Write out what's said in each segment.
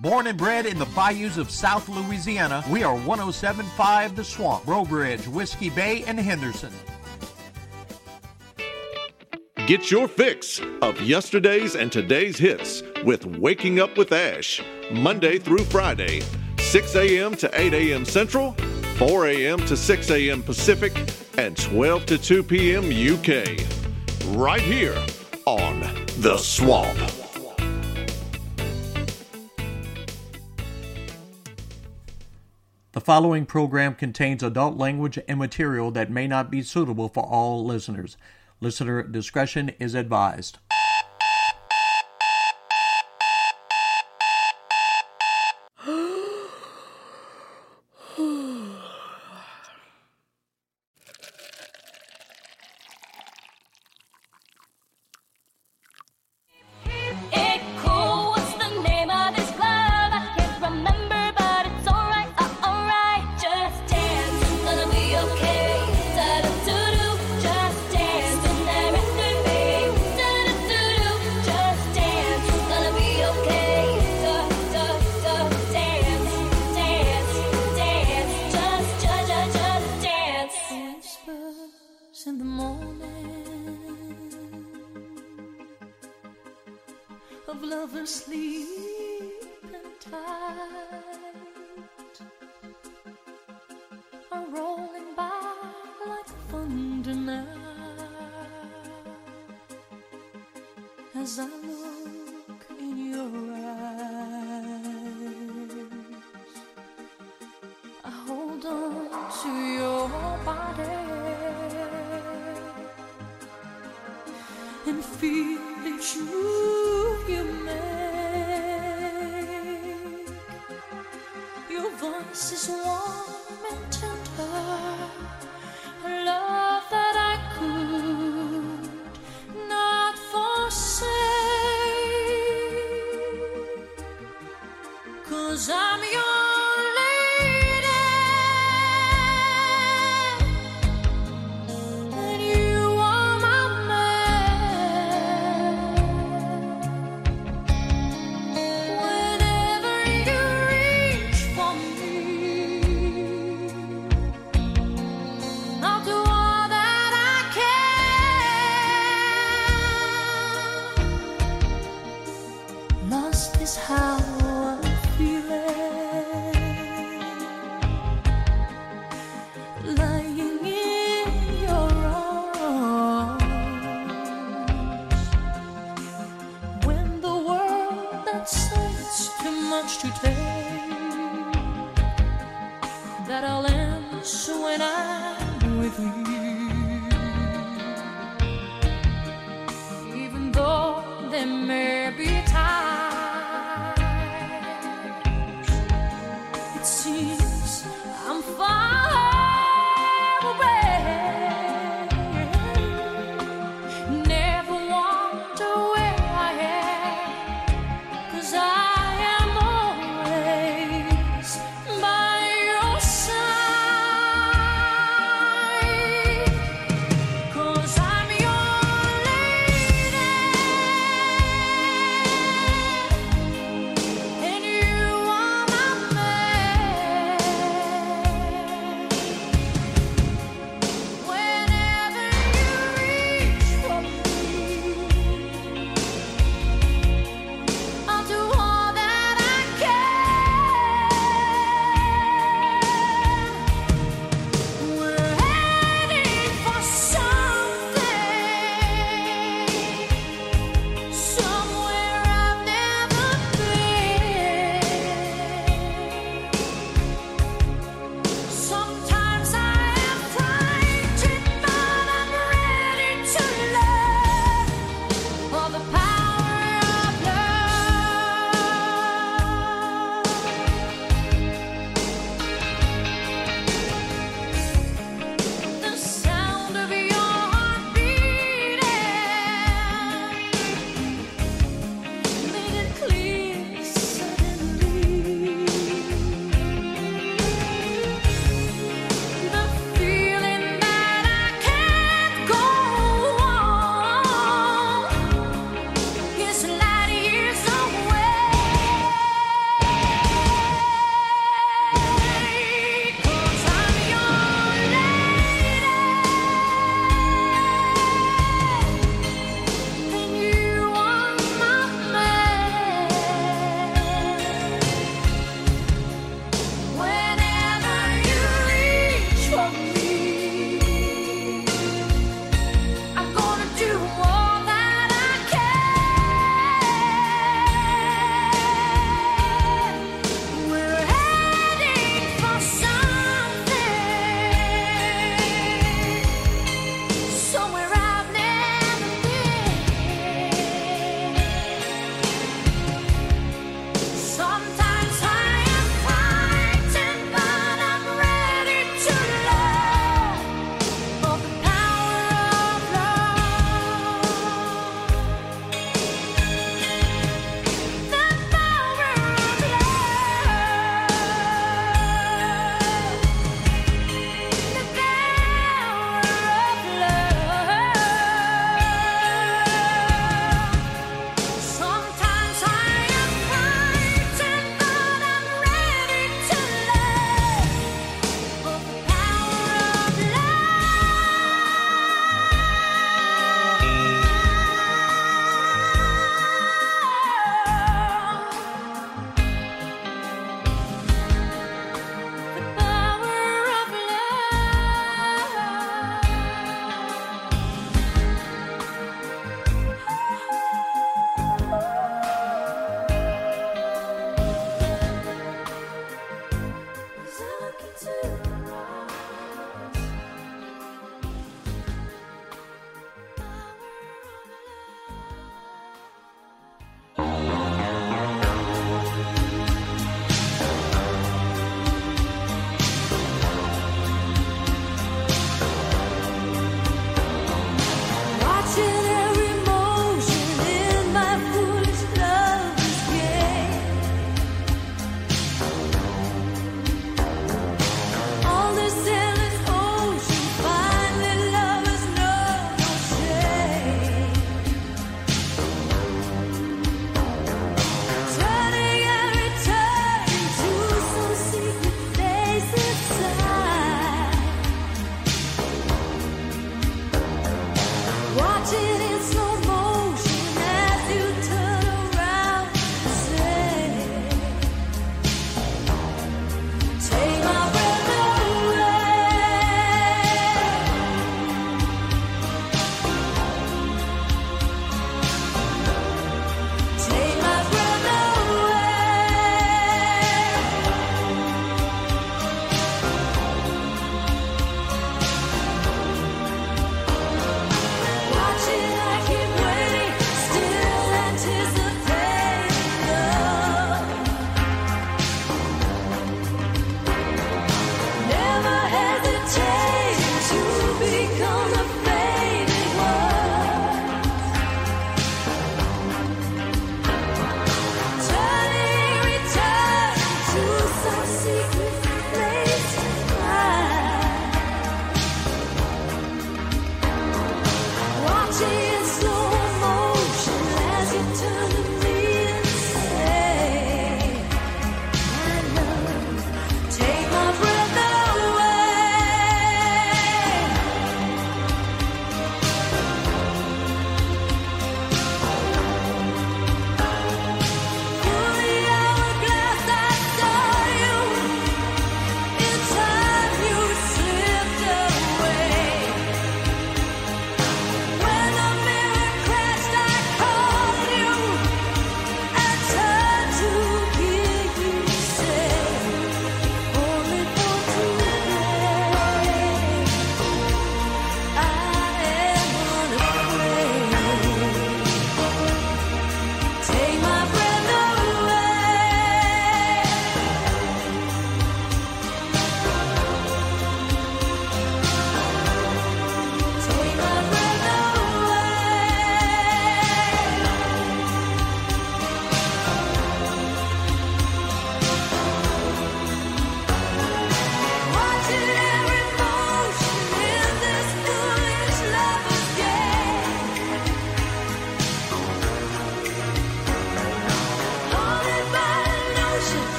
Born and bred in the bayous of South Louisiana, we are 1075 The Swamp, Breaux Bridge, Whiskey Bay, and Henderson. Get your fix of yesterday's and today's hits with Waking Up with Ash, Monday through Friday, 6 a.m. to 8 a.m. Central, 4 a.m. to 6 a.m. Pacific, and 12 to 2 p.m. UK. Right here on The Swamp. The following program contains adult language and material that may not be suitable for all listeners. Listener discretion is advised.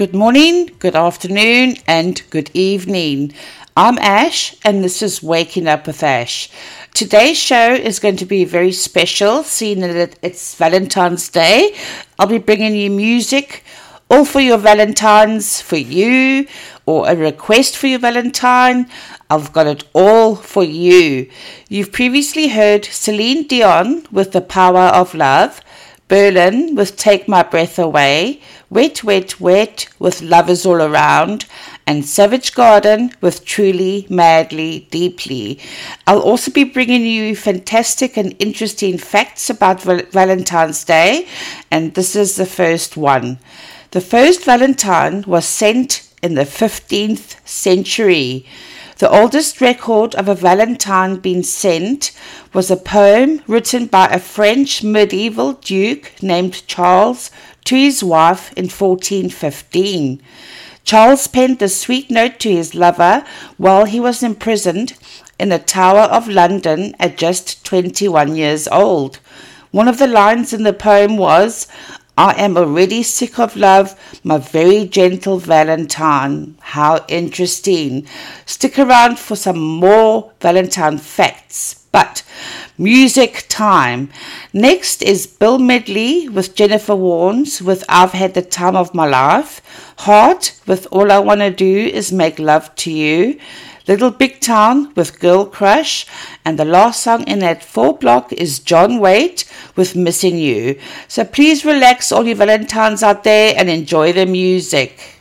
Good morning, good afternoon, and good evening. I'm Ash, and this is Waking Up with Ash. Today's show is going to be very special, seeing that it's Valentine's Day. I'll be bringing you music, all for your Valentines, for you, or a request for your Valentine. I've got it all for you. You've previously heard Celine Dion with The Power of Love. Berlin with Take My Breath Away, Wet, Wet, Wet with Love Is All Around, and Savage Garden with Truly, Madly, Deeply. I'll also be bringing you fantastic and interesting facts about Val- Valentine's Day, and this is the first one. The first Valentine was sent in the 15th century. The oldest record of a Valentine being sent was a poem written by a French medieval duke named Charles to his wife in 1415. Charles penned a sweet note to his lover while he was imprisoned in the Tower of London at just 21 years old. One of the lines in the poem was, I am already sick of love, my very gentle Valentine. How interesting. Stick around for some more Valentine facts. But music time. Next is Bill Medley with Jennifer Warnes with I've Had the Time of My Life. Heart with All I Wanna Do Is Make Love to You. Little Big Town with Girl Crush, and the last song in that four block is John Waite with Missing You. So please relax, all you Valentines out there, and enjoy the music.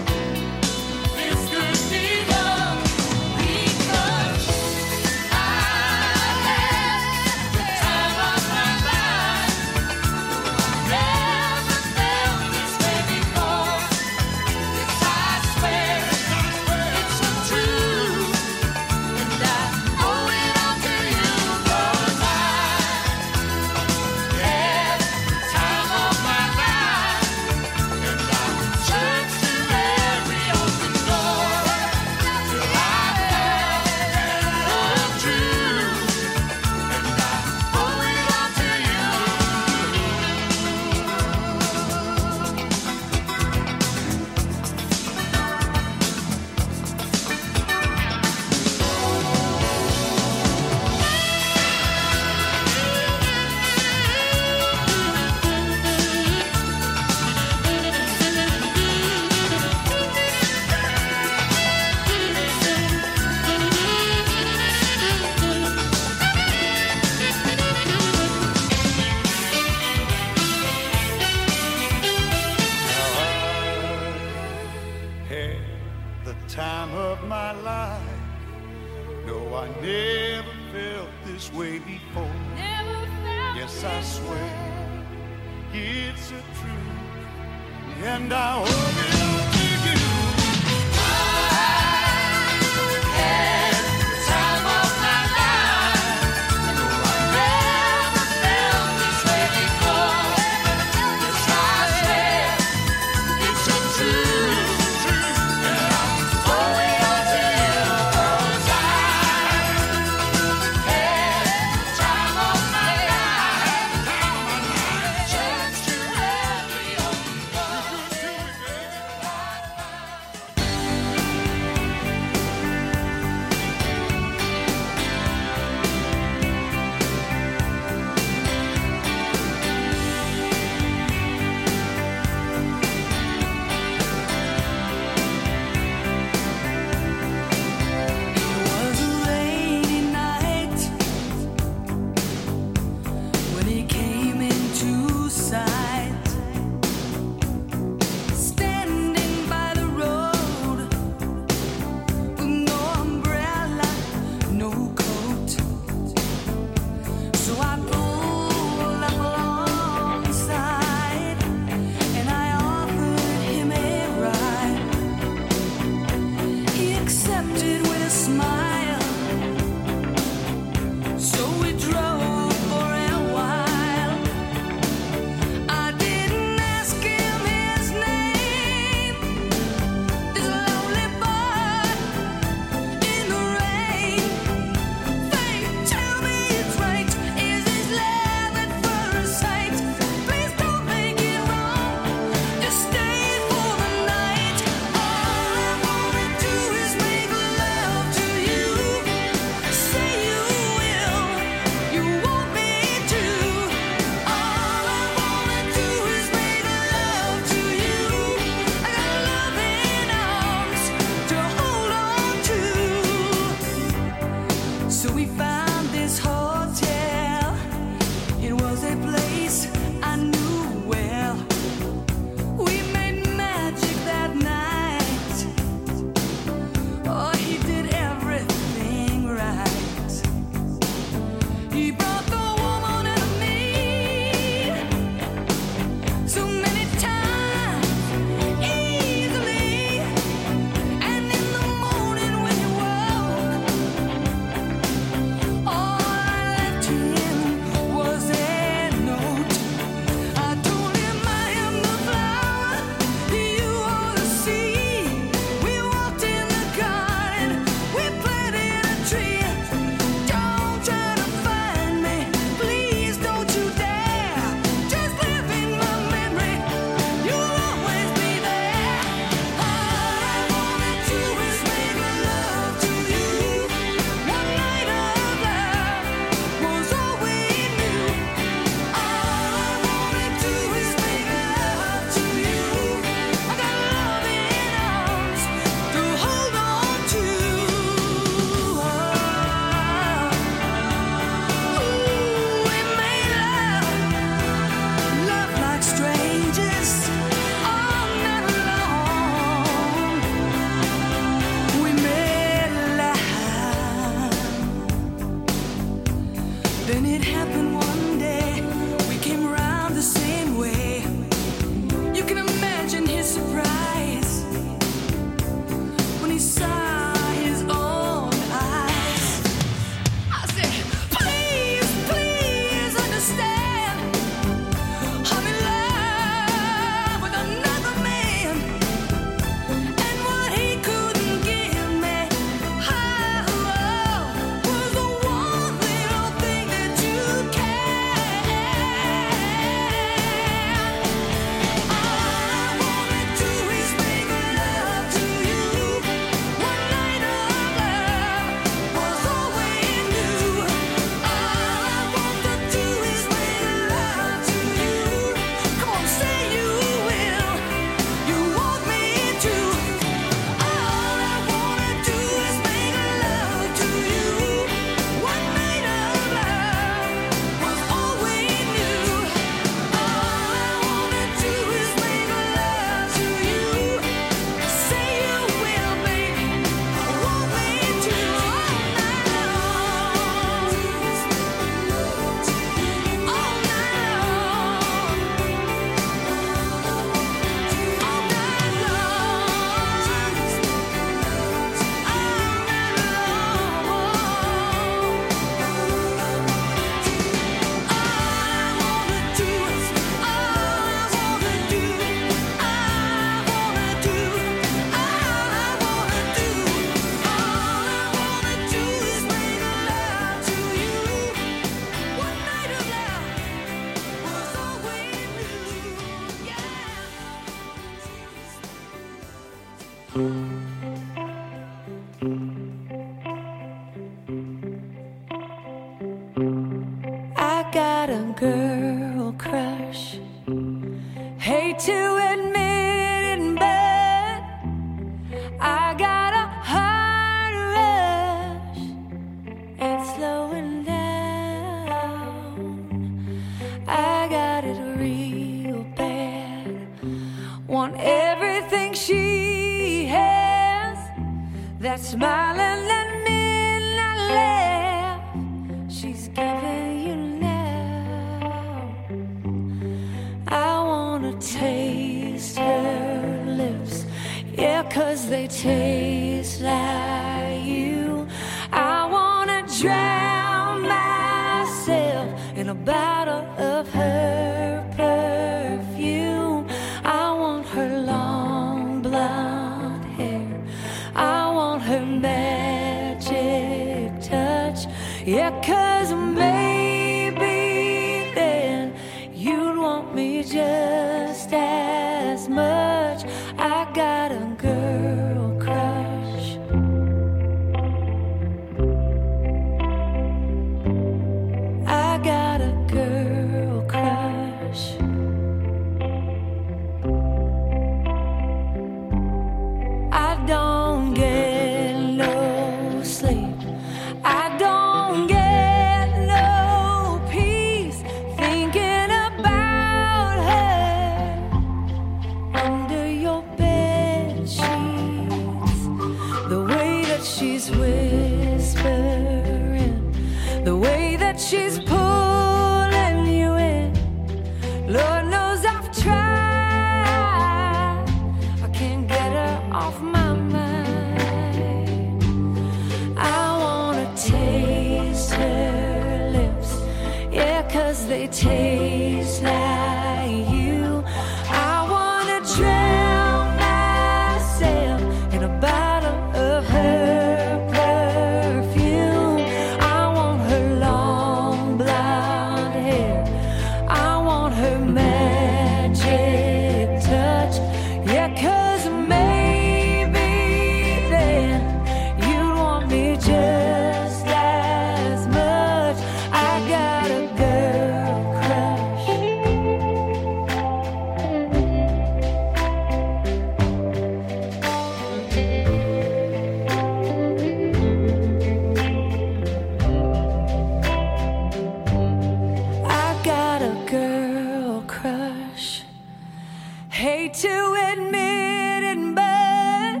to admit it, but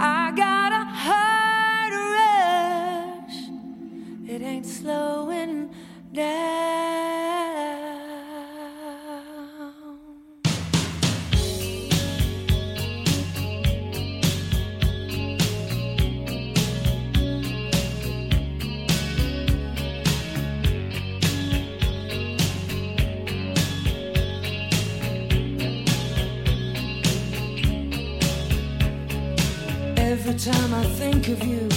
I got a heart rush. It ain't slowing down. think of you.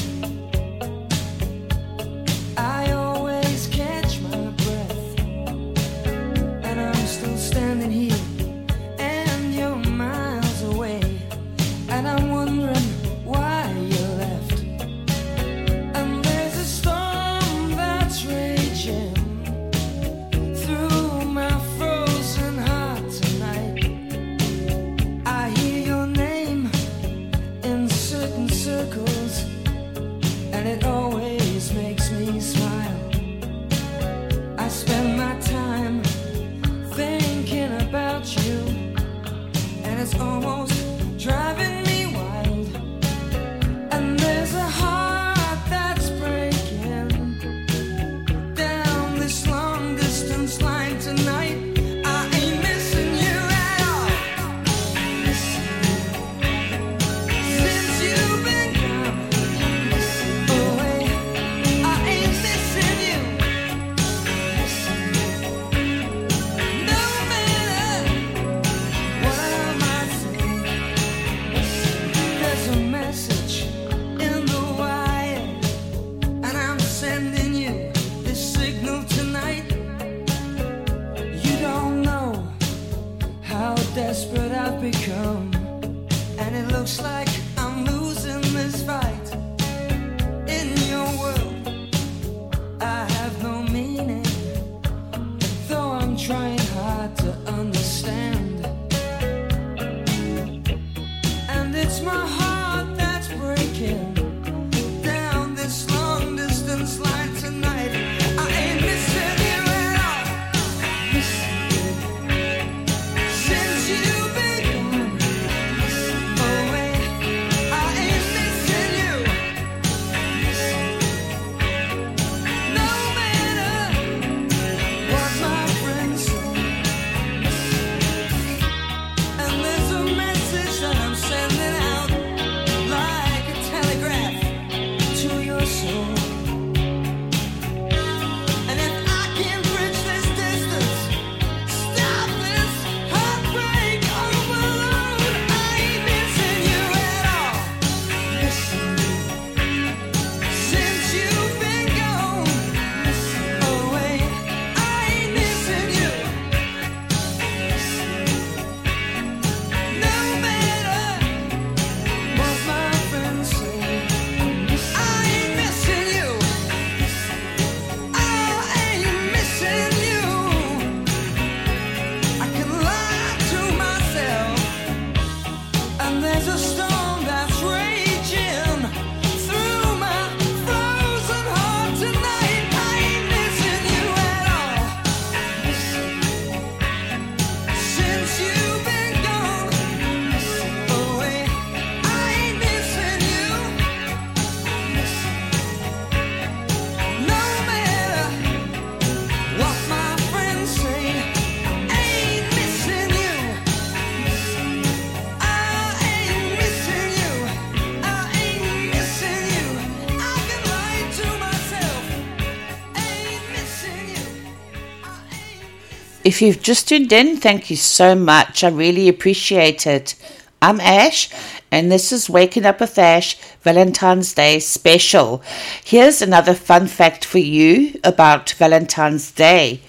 If you've just tuned in, thank you so much. I really appreciate it. I'm Ash, and this is Waking Up with Ash Valentine's Day special. Here's another fun fact for you about Valentine's Day.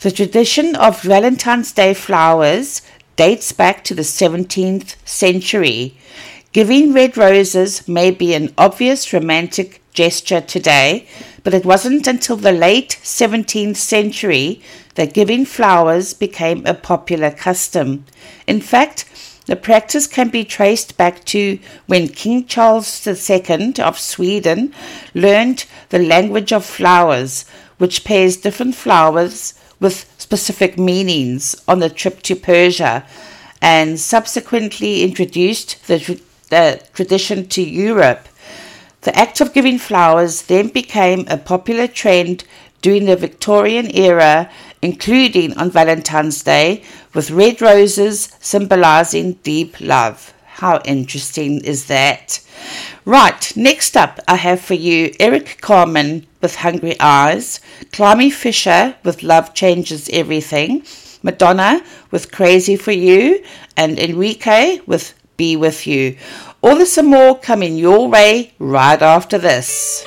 The tradition of Valentine's Day flowers dates back to the 17th century. Giving red roses may be an obvious romantic gesture today, but it wasn't until the late 17th century that giving flowers became a popular custom. In fact, the practice can be traced back to when King Charles II of Sweden learned the language of flowers, which pairs different flowers with specific meanings on the trip to Persia, and subsequently introduced the, the tradition to Europe. The act of giving flowers then became a popular trend during the Victorian era, including on Valentine's Day, with red roses symbolizing deep love. How interesting is that? Right, next up, I have for you Eric Carmen with Hungry Eyes, Climie Fisher with Love Changes Everything, Madonna with Crazy for You, and Enrique with Be With You. All this and more coming your way right after this.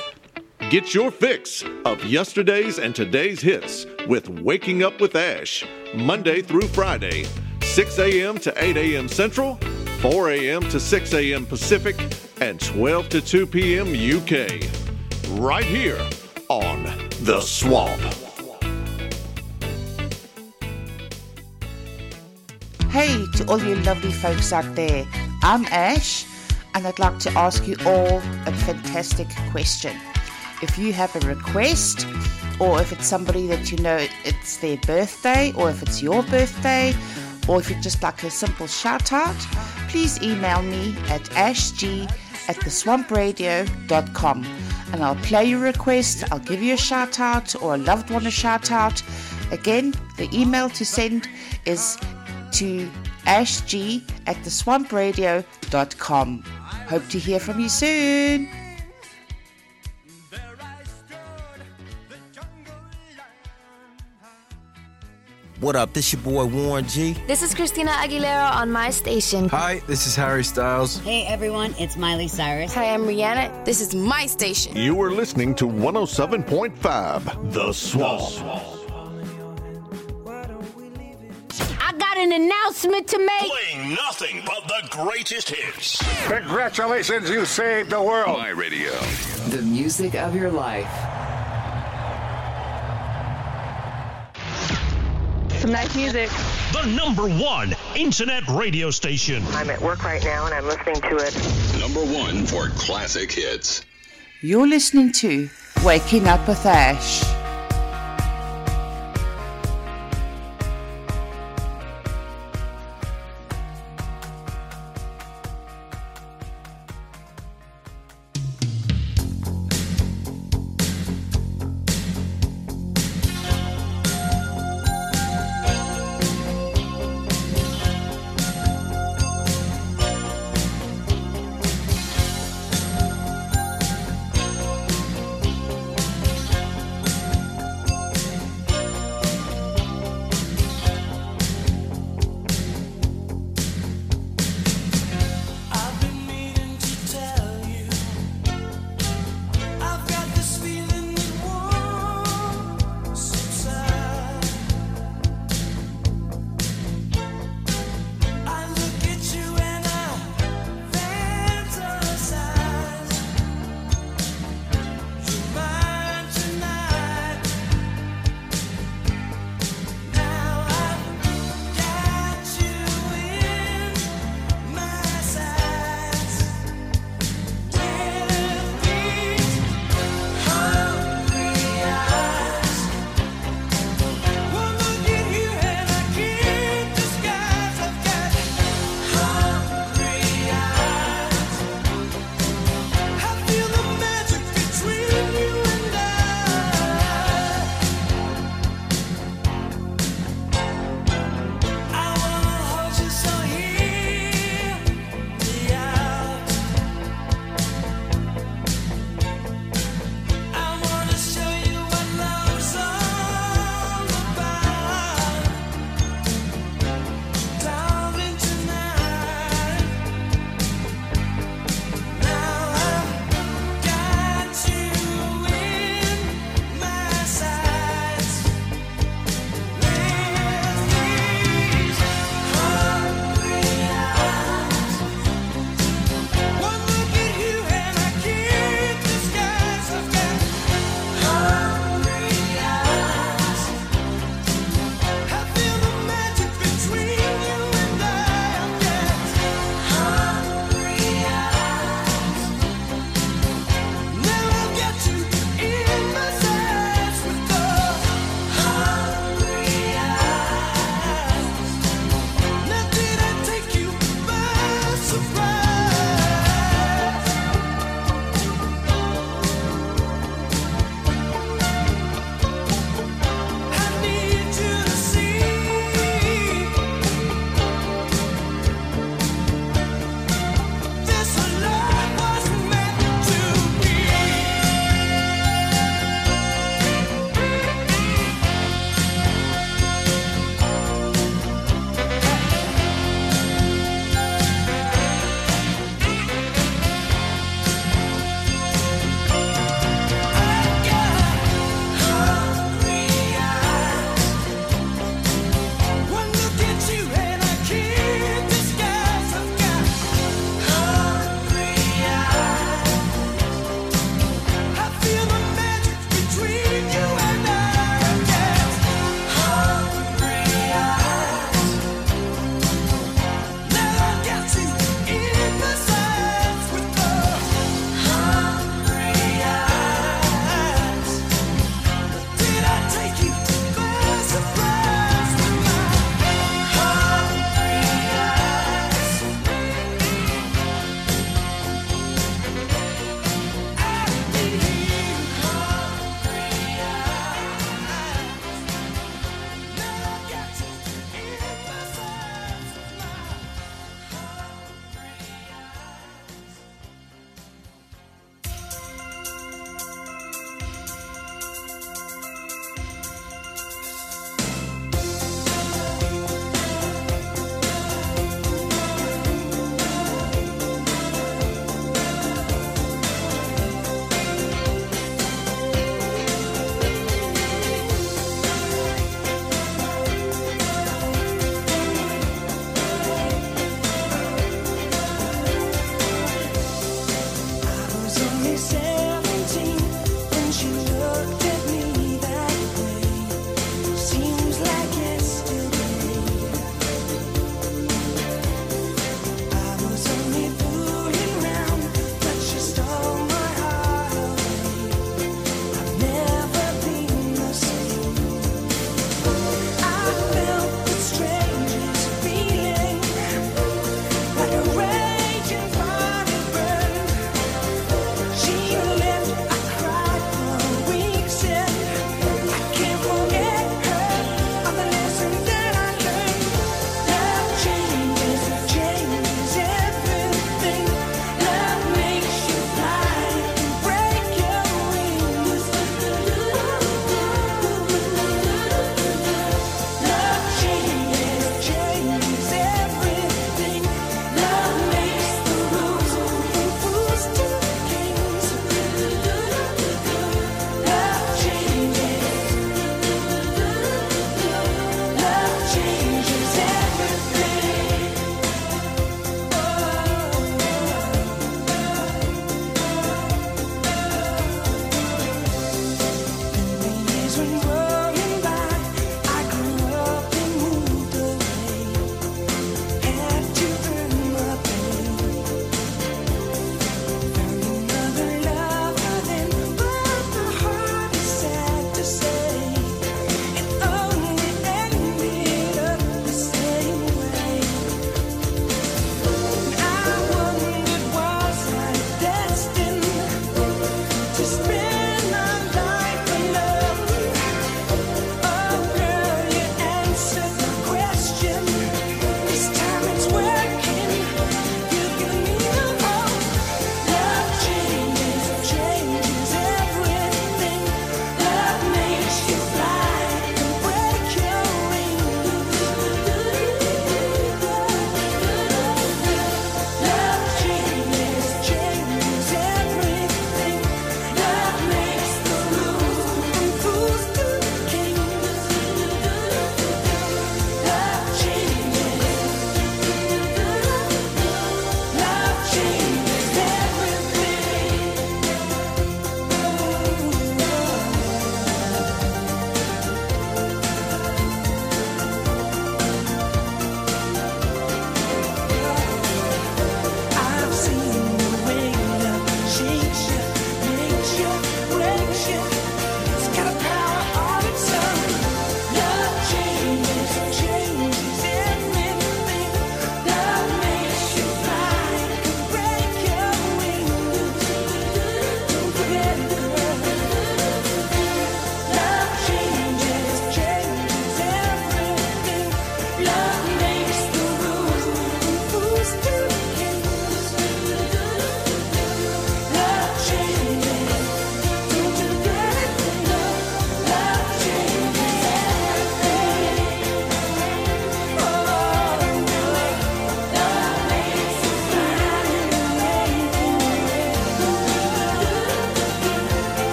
Get your fix of yesterday's and today's hits with Waking Up with Ash, Monday through Friday, 6 a.m. to 8 a.m. Central, 4 a.m. to 6 a.m. Pacific, and 12 to 2 p.m. UK. Right here on The Swamp. Hey to all you lovely folks out there. I'm Ash, and I'd like to ask you all a fantastic question. If you have a request, or if it's somebody that you know it's their birthday, or if it's your birthday, or if you'd just like a simple shout out, please email me at ashg at theswampradio.com and I'll play your request, I'll give you a shout out or a loved one a shout out. Again, the email to send is to ashg at theswampradio.com. Hope to hear from you soon. What up? This is your boy Warren G. This is Christina Aguilera on my station. Hi, this is Harry Styles. Hey everyone, it's Miley Cyrus. Hi, I'm Rihanna. This is my station. You are listening to 107.5 The Swamp. I got an announcement to make. Playing nothing but the greatest hits. Congratulations, you saved the world. My radio. The music of your life. Some nice music. The number one internet radio station. I'm at work right now and I'm listening to it. Number one for classic hits. You're listening to Waking Up with Ash.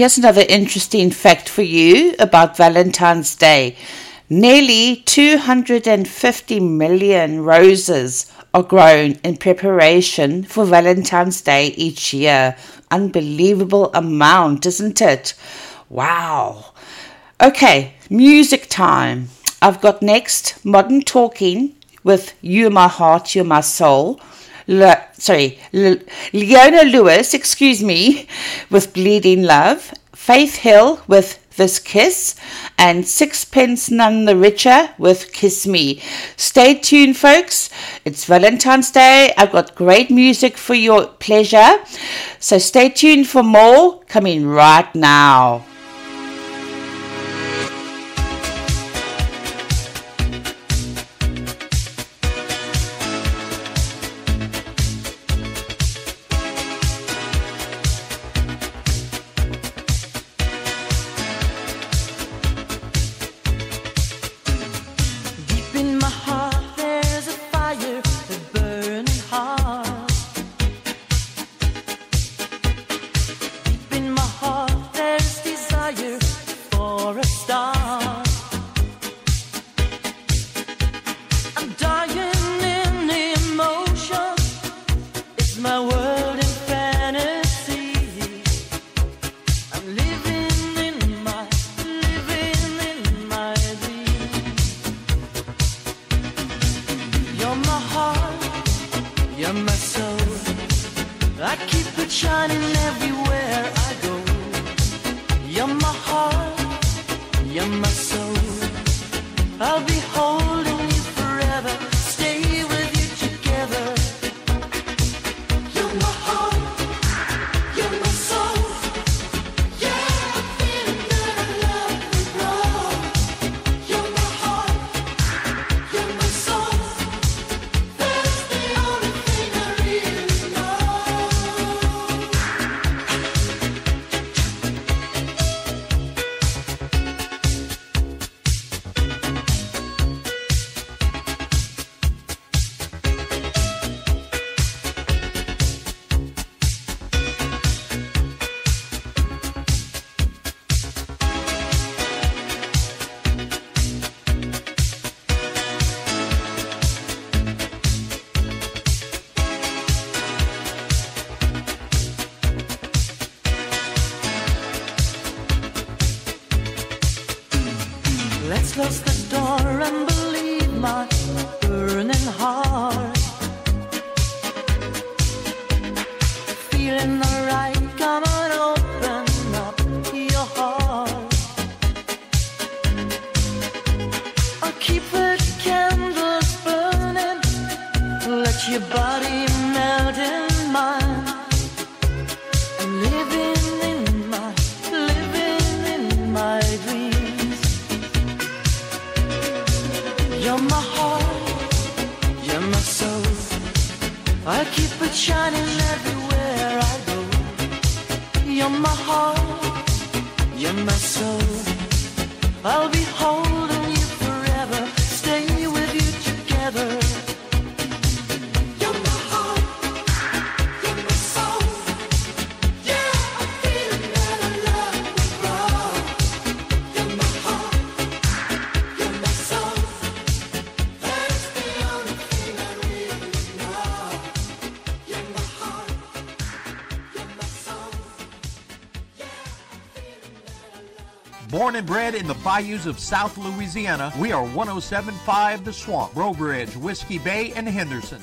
here's another interesting fact for you about Valentine's Day. Nearly 250 million roses are grown in preparation for Valentine's Day each year. Unbelievable amount, isn't it? Wow. Okay, music time. I've got next Modern Talking with You My Heart, You My Soul sorry, Le- Leona Lewis, excuse me, with Bleeding Love, Faith Hill with This Kiss, and Sixpence None the Richer with Kiss Me. Stay tuned, folks. It's Valentine's Day. I've got great music for your pleasure. So stay tuned for more coming right now. lights, close the door and bred in the bayous of South Louisiana, we are 1075 The Swamp, Breaux Bridge, Whiskey Bay, and Henderson.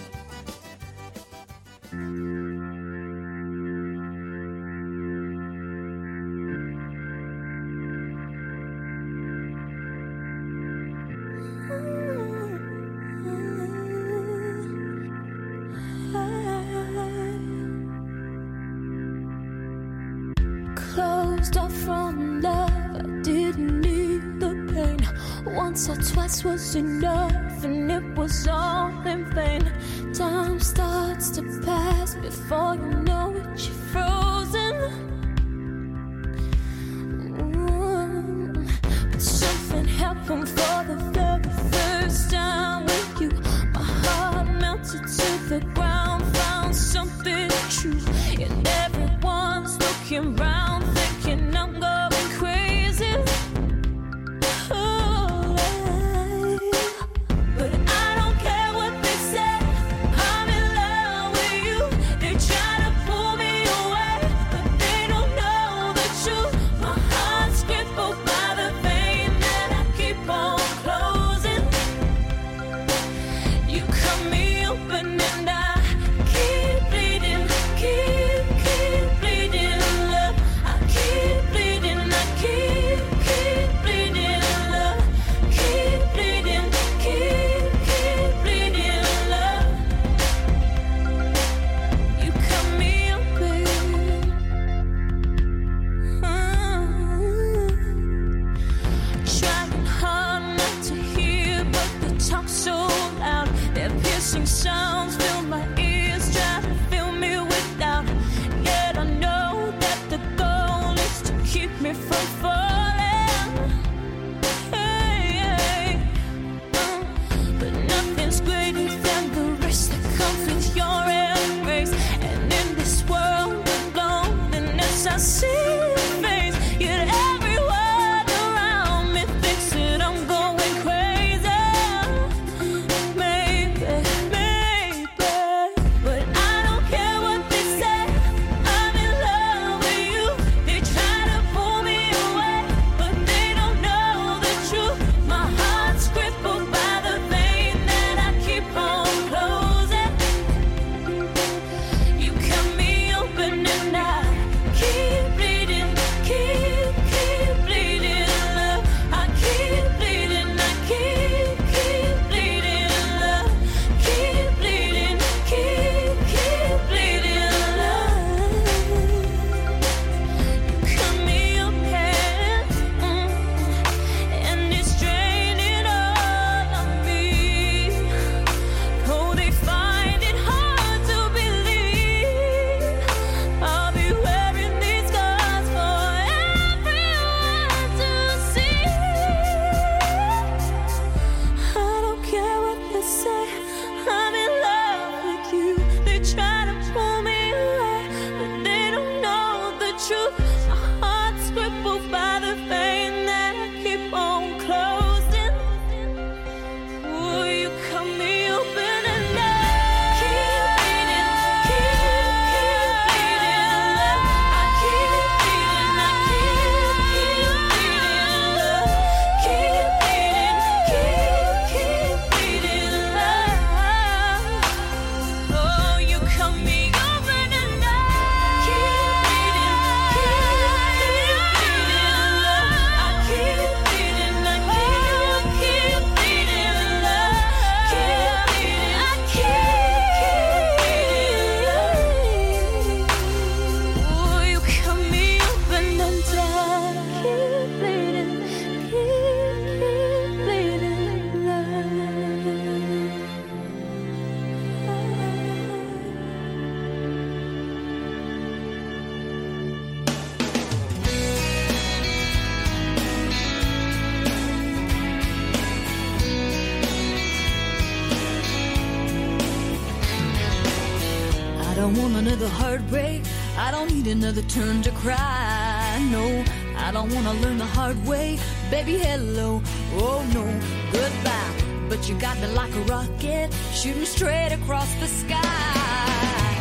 need another turn to cry. No, I don't wanna learn the hard way. Baby, hello, oh no, goodbye. But you got me like a rocket, shooting straight across the sky.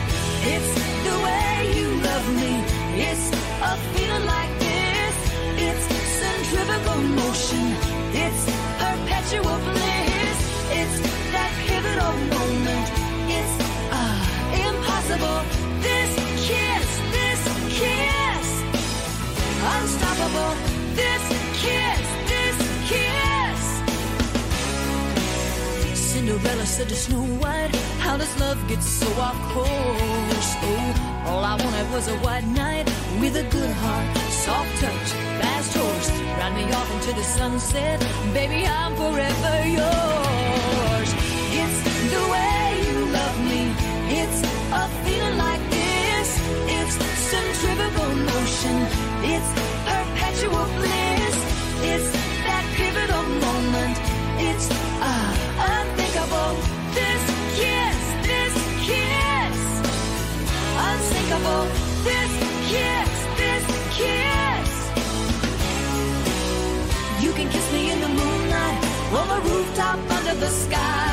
It's the way you love me. Cinderella said to Snow White, How does love get so off course? Oh, all I wanted was a white knight with a good heart, soft touch, fast horse. Ride me off into the sunset, baby, I'm forever yours. the sky.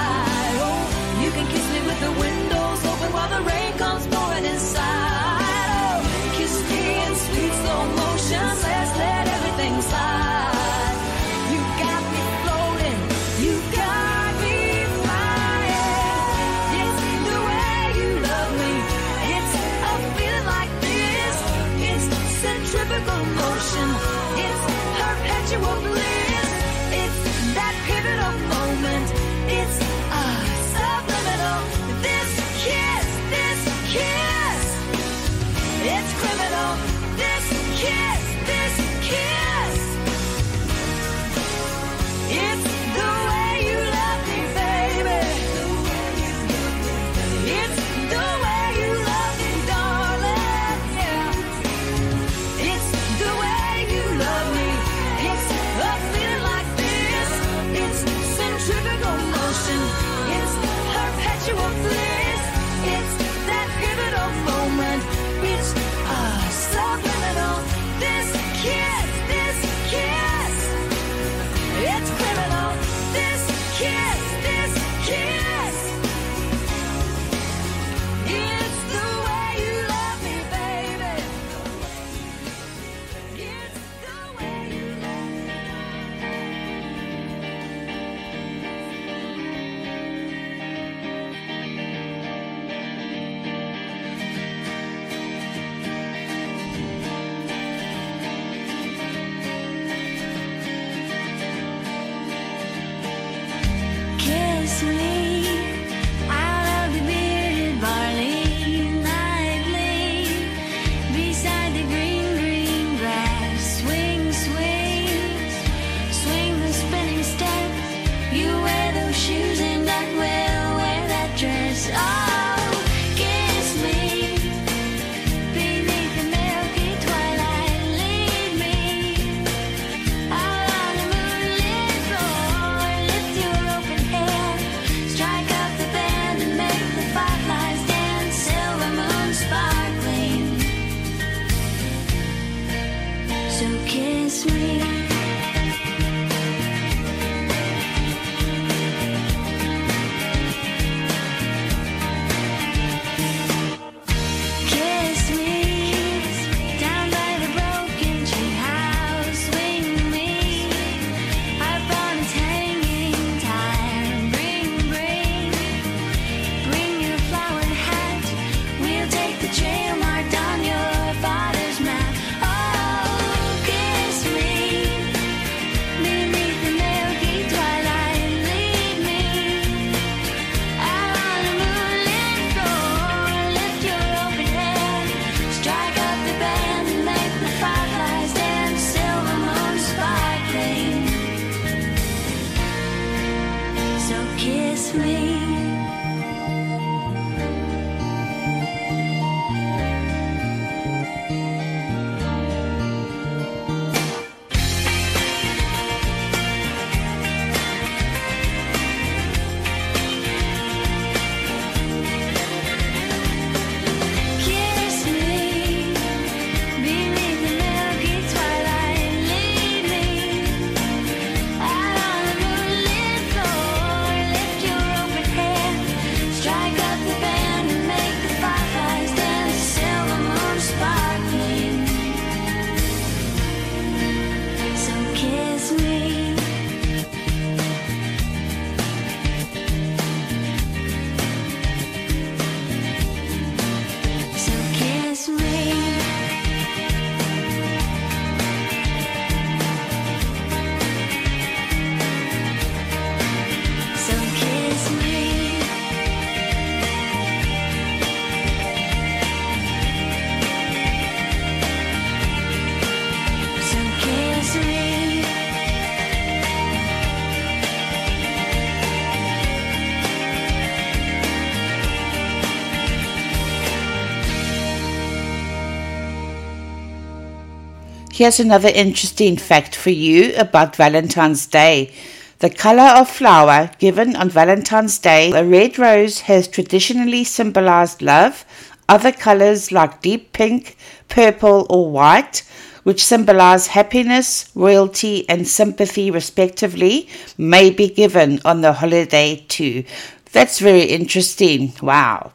Here's another interesting fact for you about Valentine's Day. The color of flower given on Valentine's Day, a red rose has traditionally symbolized love. Other colors like deep pink, purple, or white, which symbolize happiness, royalty, and sympathy respectively, may be given on the holiday too. That's very interesting. Wow.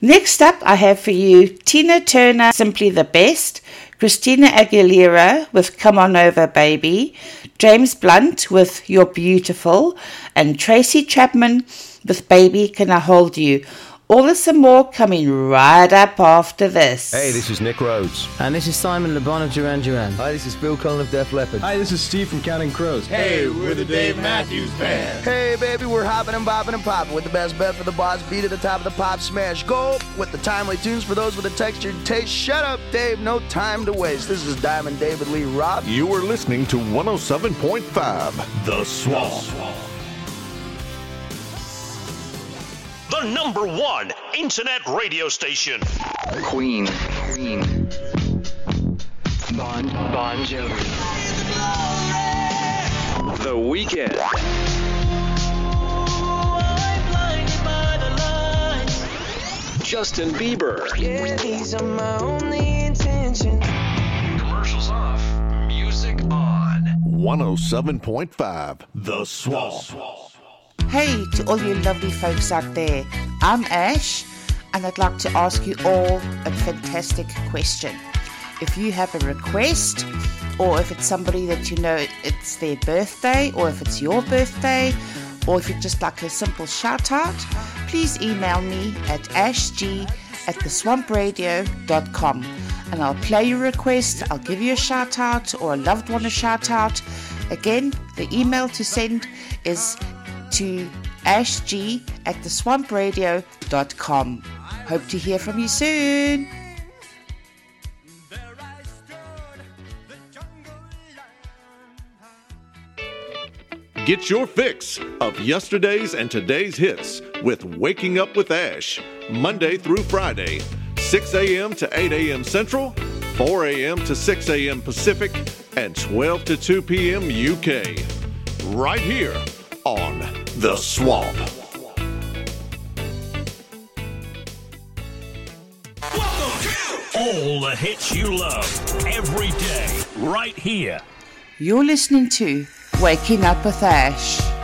Next up, I have for you Tina Turner, Simply the Best, Christina Aguilera with Come On Over Baby, James Blunt with You're Beautiful, and Tracy Chapman with Baby Can I Hold You. All this and more coming right up after this. Hey, this is Nick Rhodes. And this is Simon Le Bon of Duran Duran. Hi, this is Phil Collen of Def Leppard. Hi, this is Steve from Counting Crows. Hey, we're the Dave Matthews Band. Hey, baby, we're hopping and bopping and popping with the best bet for the boss beat at the top of the pop smash. Go with the timely tunes for those with a textured taste. Shut up, Dave. No time to waste. This is Diamond David Lee Roth. You are listening to 107.5 The Swamp. The number one internet radio station. Queen. Queen. Bon Bon Jovi. The Weeknd. Justin Bieber. Yeah, these are my only intentions. Commercials off. Music on. 107.5 The Swamp. Hey to all you lovely folks out there. I'm Ash, and I'd like to ask you all a fantastic question. If you have a request, or if it's somebody that you know it's their birthday, or if it's your birthday, or if you'd just like a simple shout out, please email me at ashg at theswampradio.com and I'll play your request, I'll give you a shout out or a loved one a shout out. Again, the email to send is to ashg at theswampradio.com. Hope to hear from you soon. Get your fix of yesterday's and today's hits with Waking Up with Ash, Monday through Friday, 6 a.m. to 8 a.m. Central, 4 a.m. to 6 a.m. Pacific, and 12 to 2 p.m. UK. Right here on The Swamp. All the hits you love every day, right here. You're listening to Waking Up with Ash.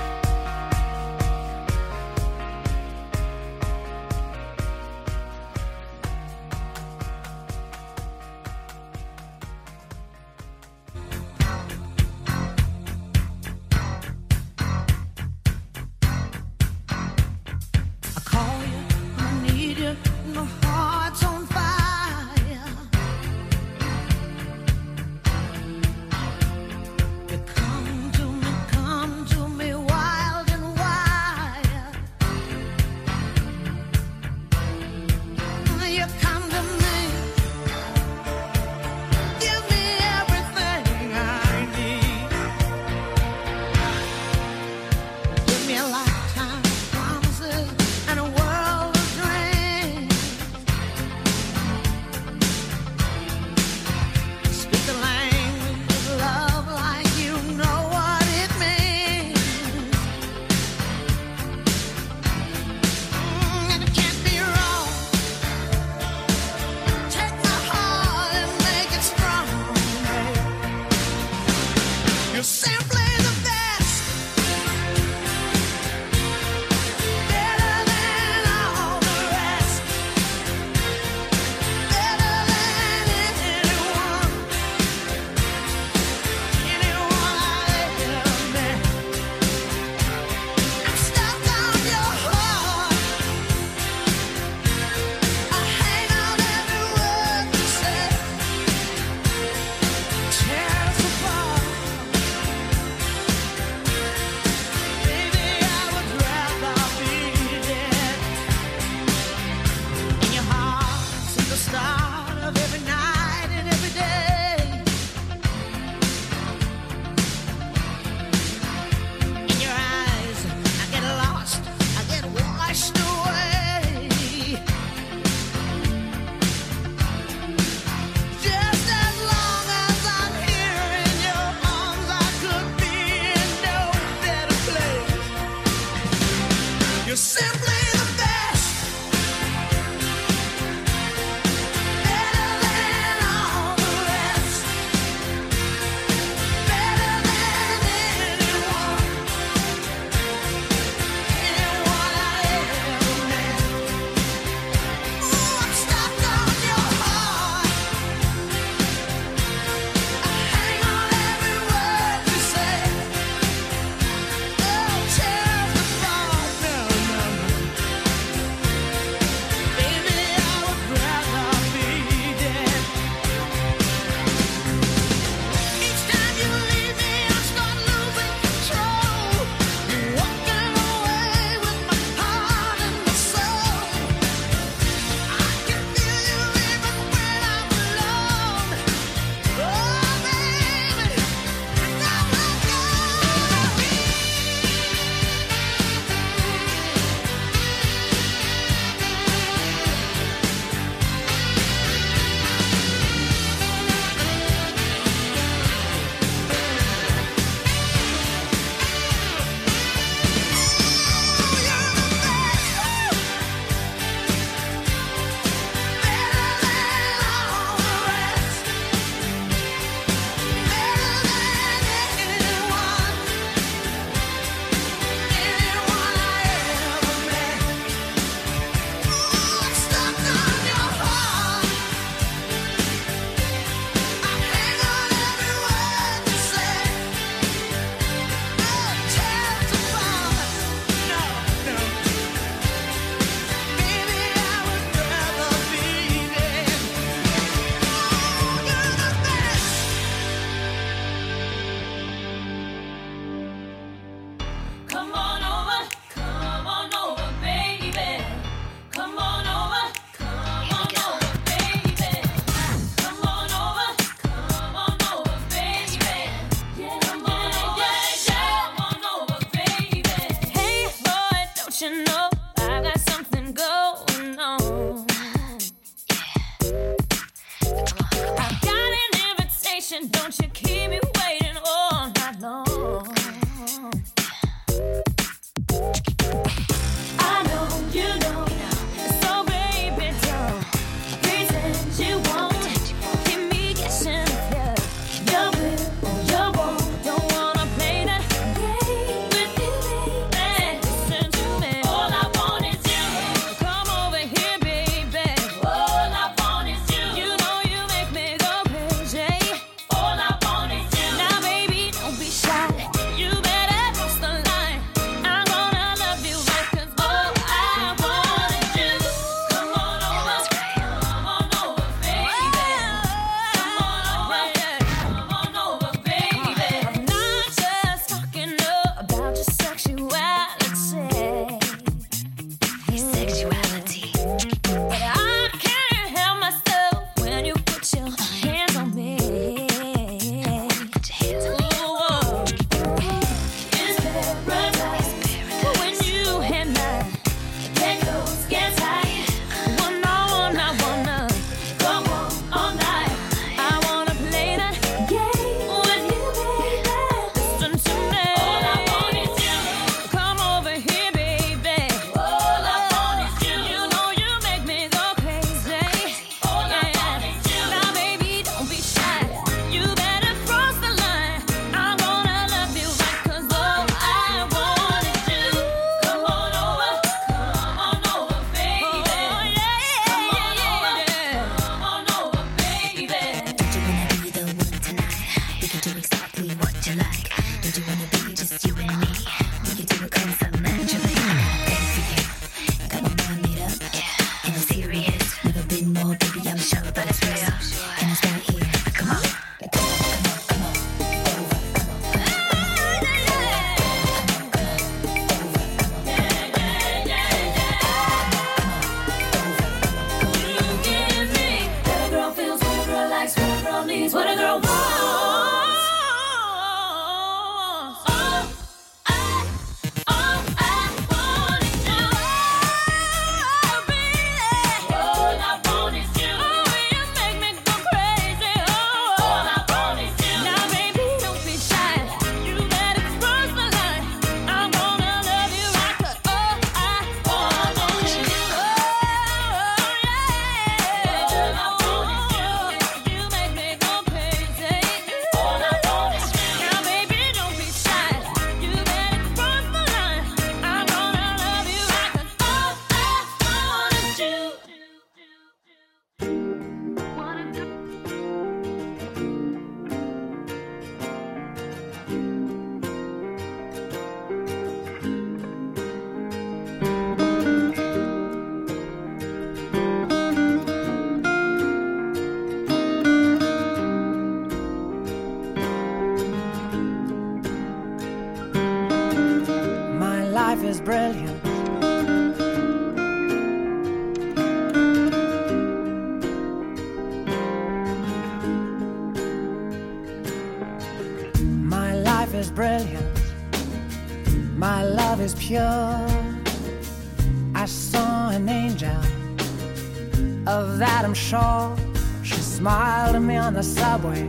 the subway.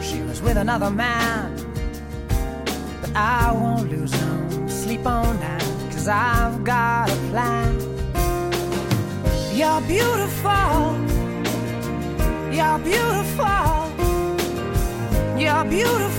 She was with another man. But I won't lose no sleep on that, cause I've got a plan. You're beautiful. You're beautiful. You're beautiful.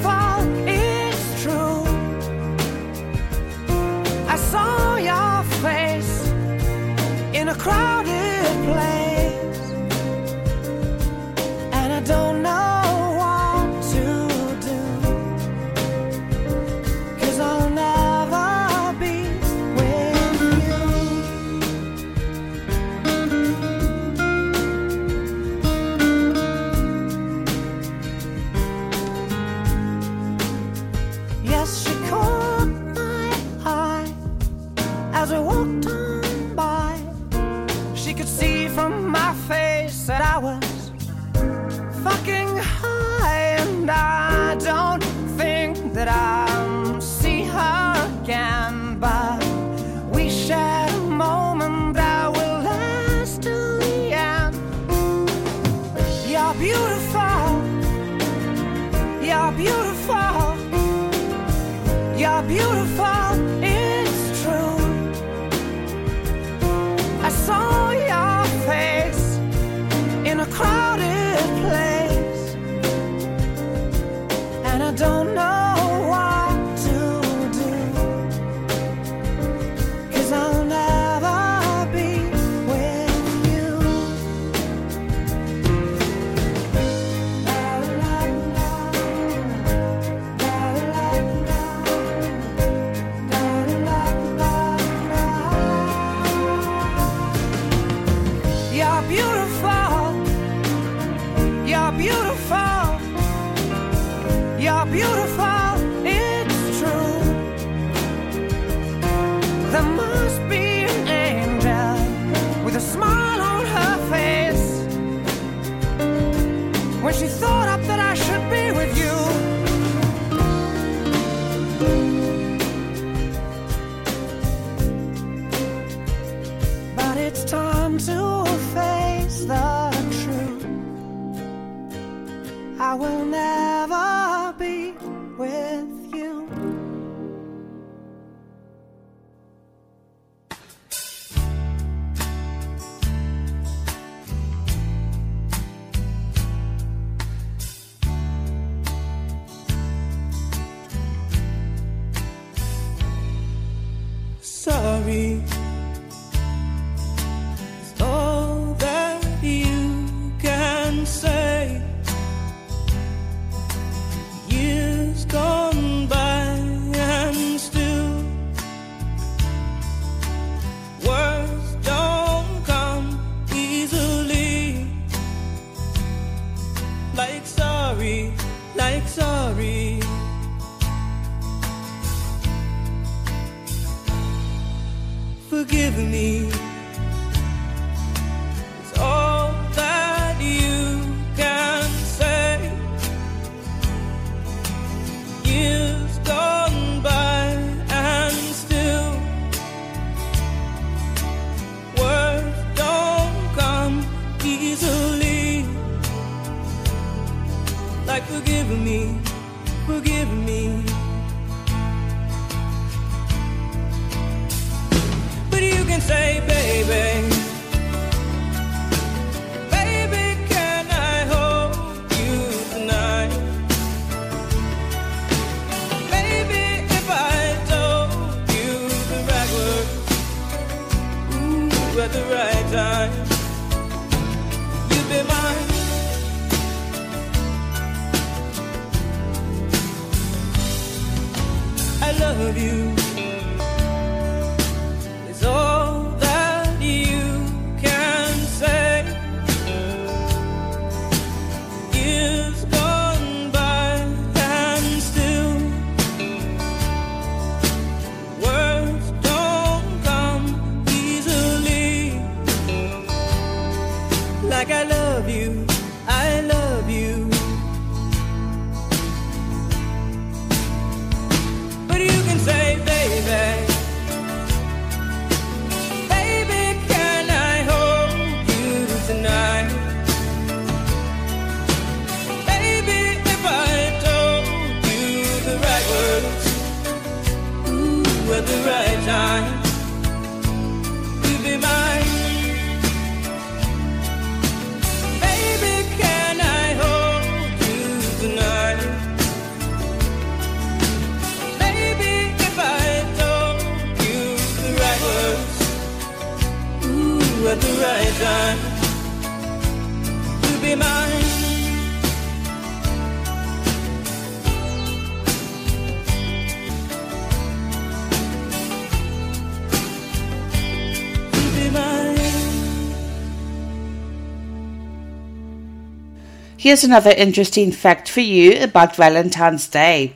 Here's another interesting fact for you about Valentine's Day.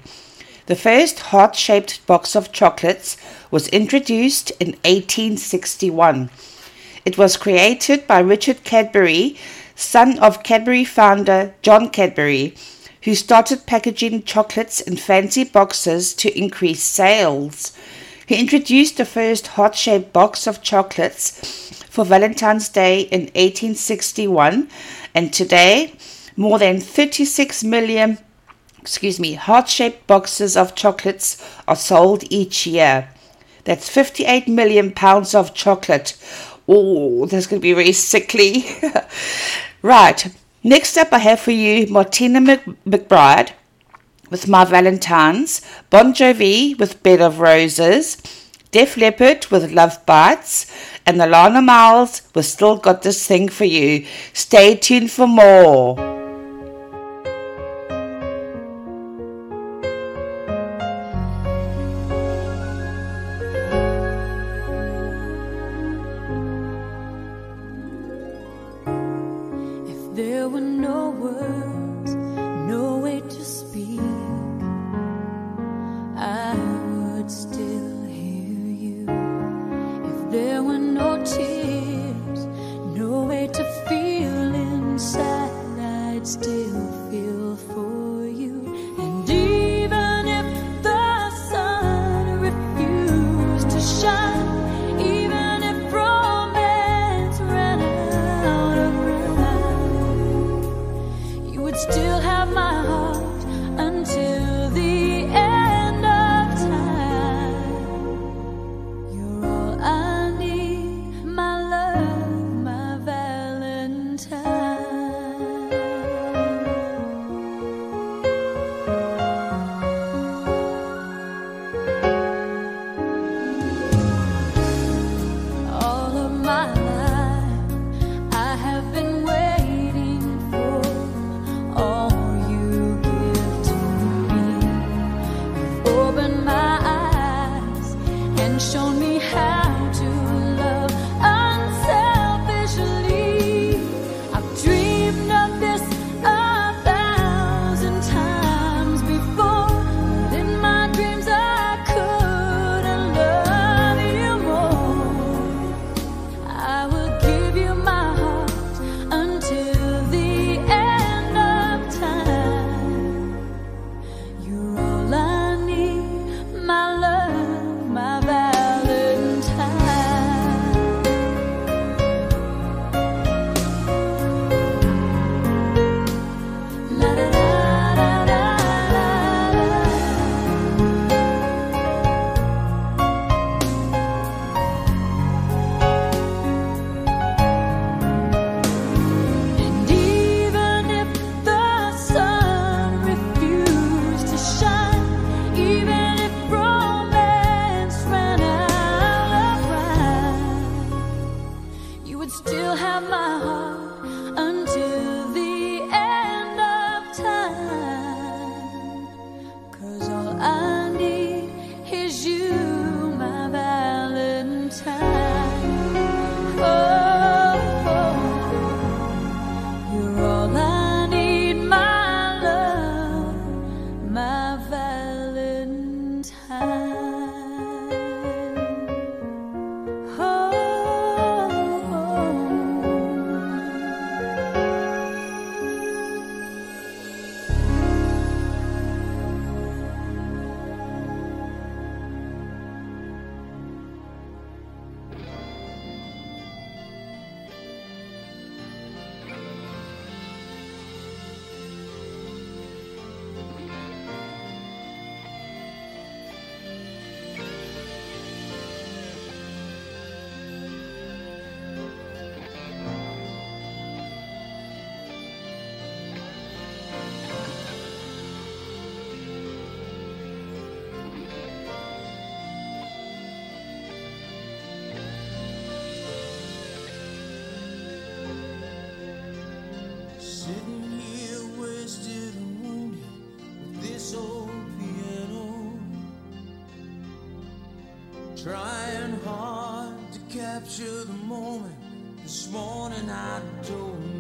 The first heart shaped box of chocolates was introduced in 1861. It was created by Richard Cadbury, son of Cadbury founder John Cadbury, who started packaging chocolates in fancy boxes to increase sales. He introduced the first heart shaped box of chocolates for Valentine's Day in 1861, and today more than 36 million excuse me, heart-shaped boxes of chocolates are sold each year. That's 58 million pounds of chocolate. Oh, that's going to be very sickly. right. Next up, I have for you Martina Mc- McBride with My Valentines, Bon Jovi with Bed of Roses, Def Leppard with Love Bites, and Alannah Myles with Still Got This Thing for You. Stay tuned for more. Sitting here wasted and wounded with this old piano. Trying hard to capture the moment. This morning I don't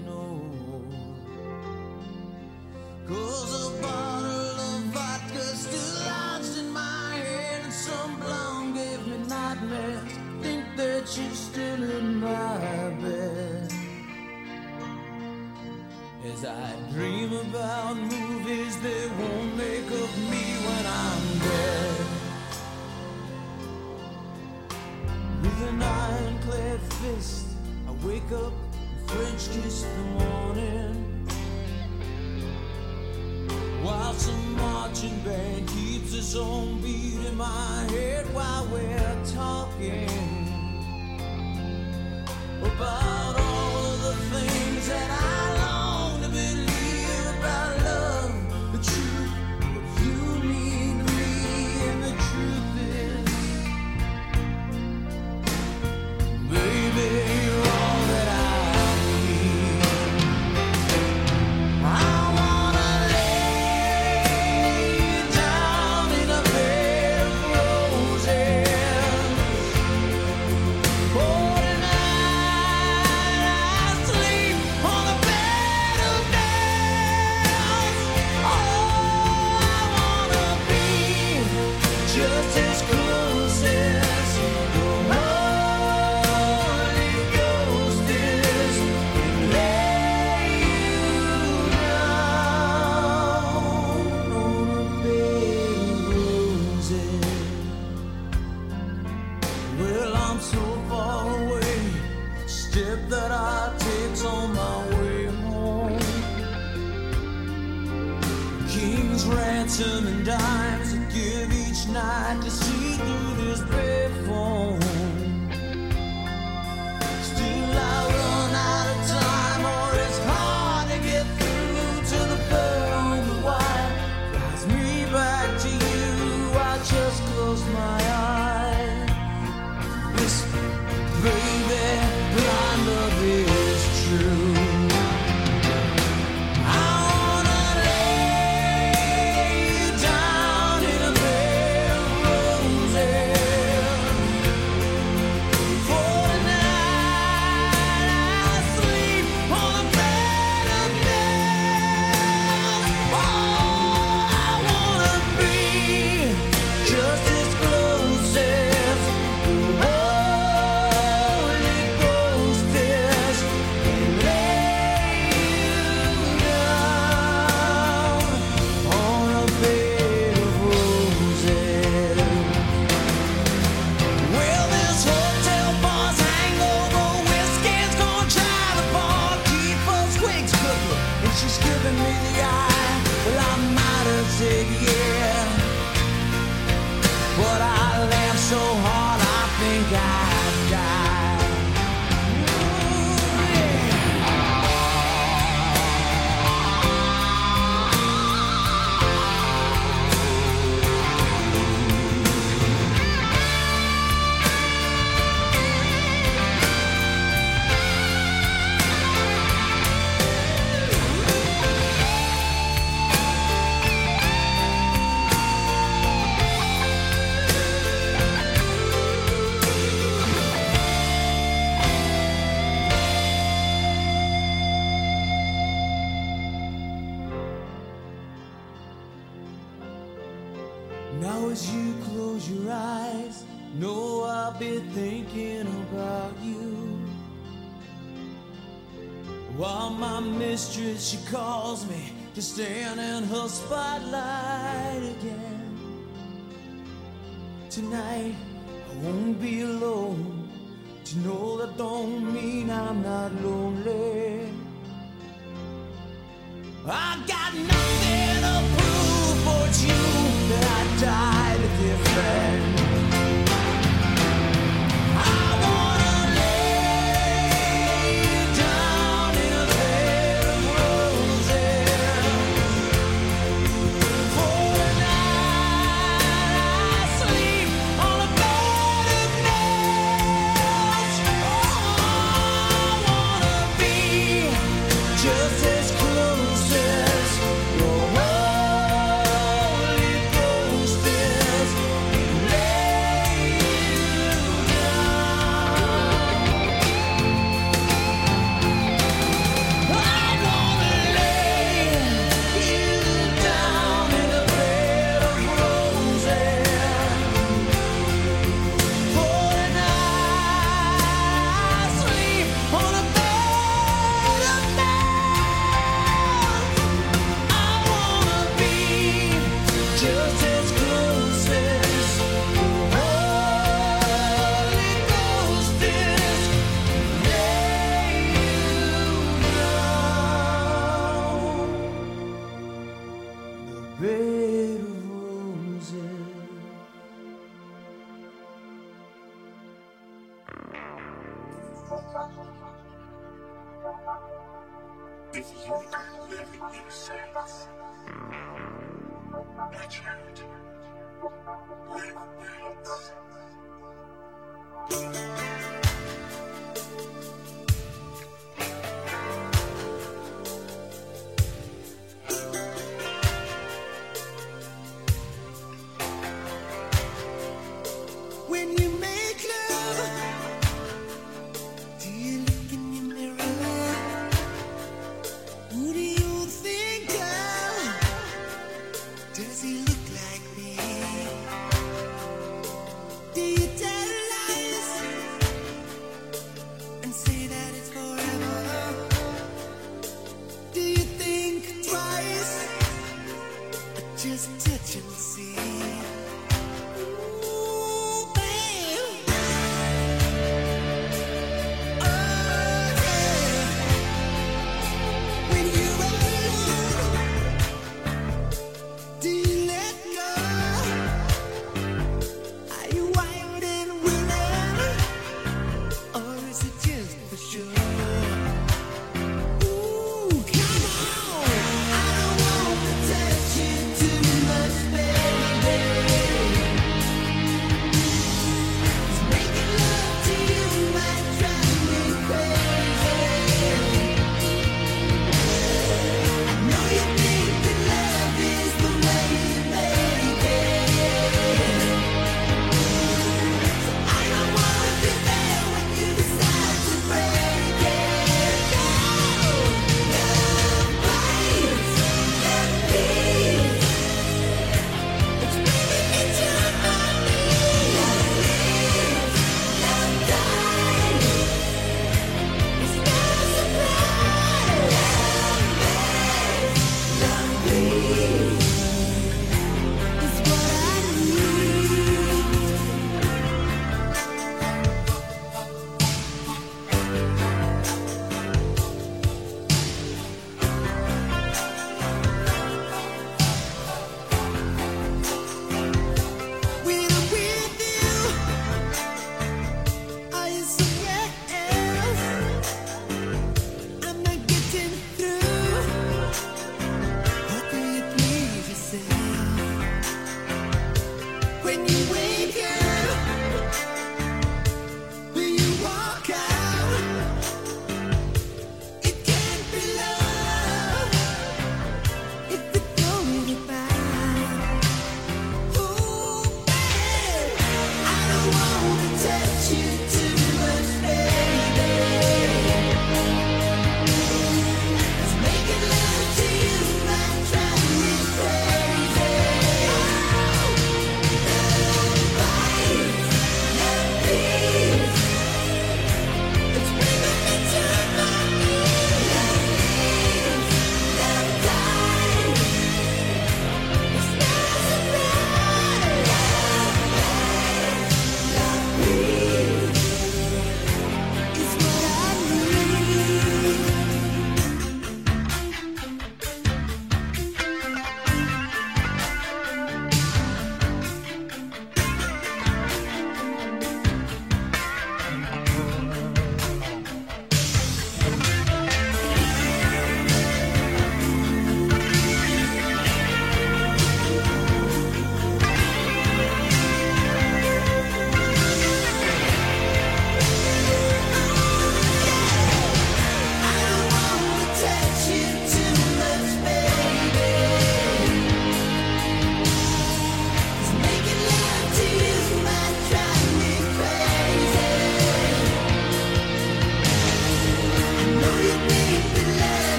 to stand in her spotlight again. Tonight I won't be alone. To know that don't mean I'm not lonely. I got nothing to prove for you that I died different.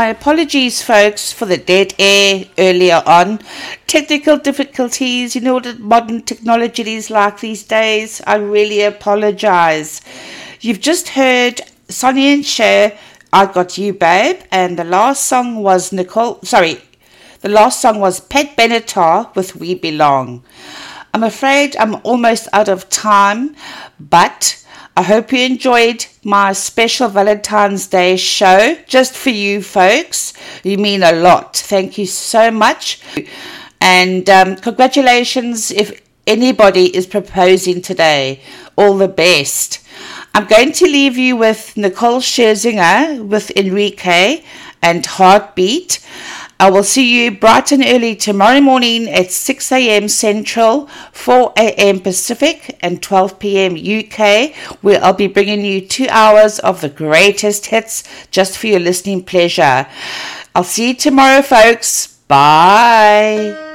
My apologies, folks, for the dead air earlier on. Technical difficulties, you know what modern technology is like these days. I really apologize. You've just heard Sonny and Cher, I Got You, Babe, and the last song was Nicole, sorry, the last song was Pat Benatar with We Belong. I'm afraid I'm almost out of time, but I hope you enjoyed my special Valentine's Day show just for you folks. You mean a lot. Thank you so much. And um, congratulations if anybody is proposing today. All the best. I'm going to leave you with Nicole Scherzinger with Enrique and Heartbeat. I will see you bright and early tomorrow morning at 6 a.m. Central, 4 a.m. Pacific, and 12 p.m. UK, where I'll be bringing you two hours of the greatest hits just for your listening pleasure. I'll see you tomorrow, folks. Bye.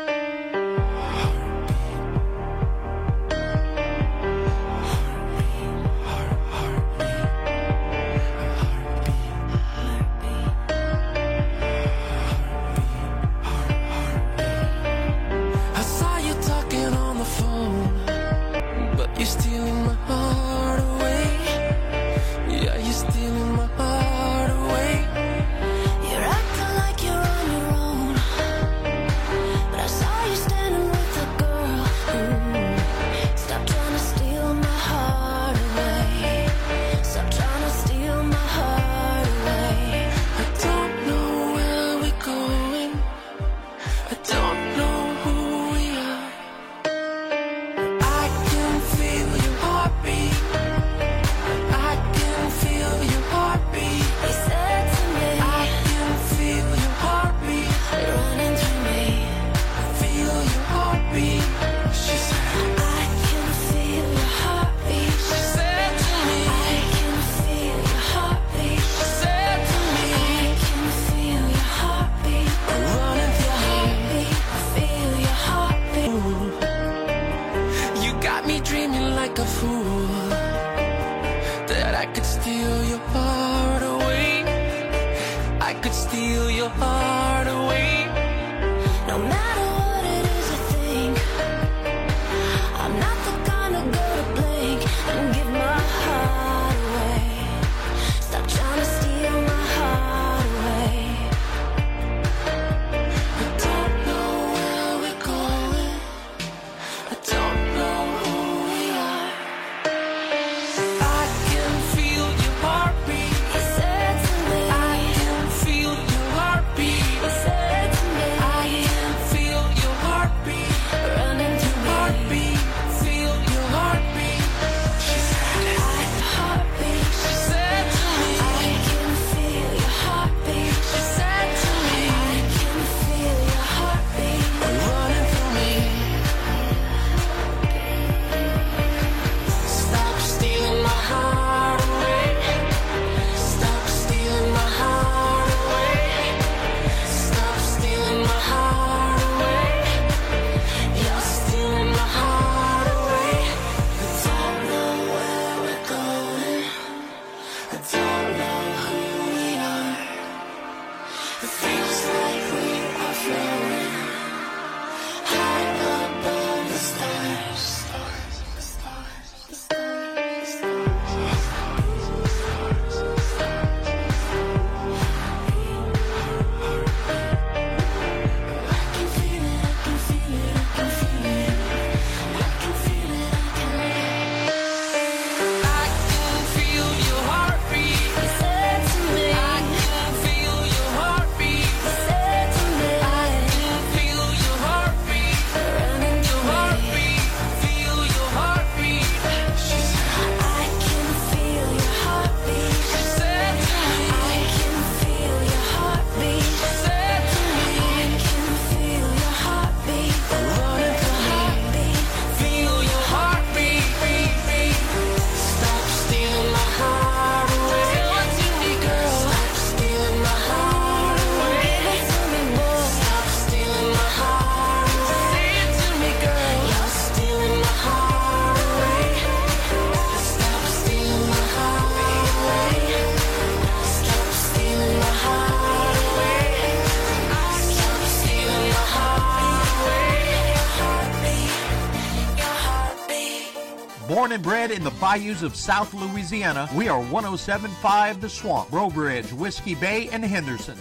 bred in the bayous of South Louisiana, we are 1075 The Swamp, Breaux Bridge, Whiskey Bay, and Henderson.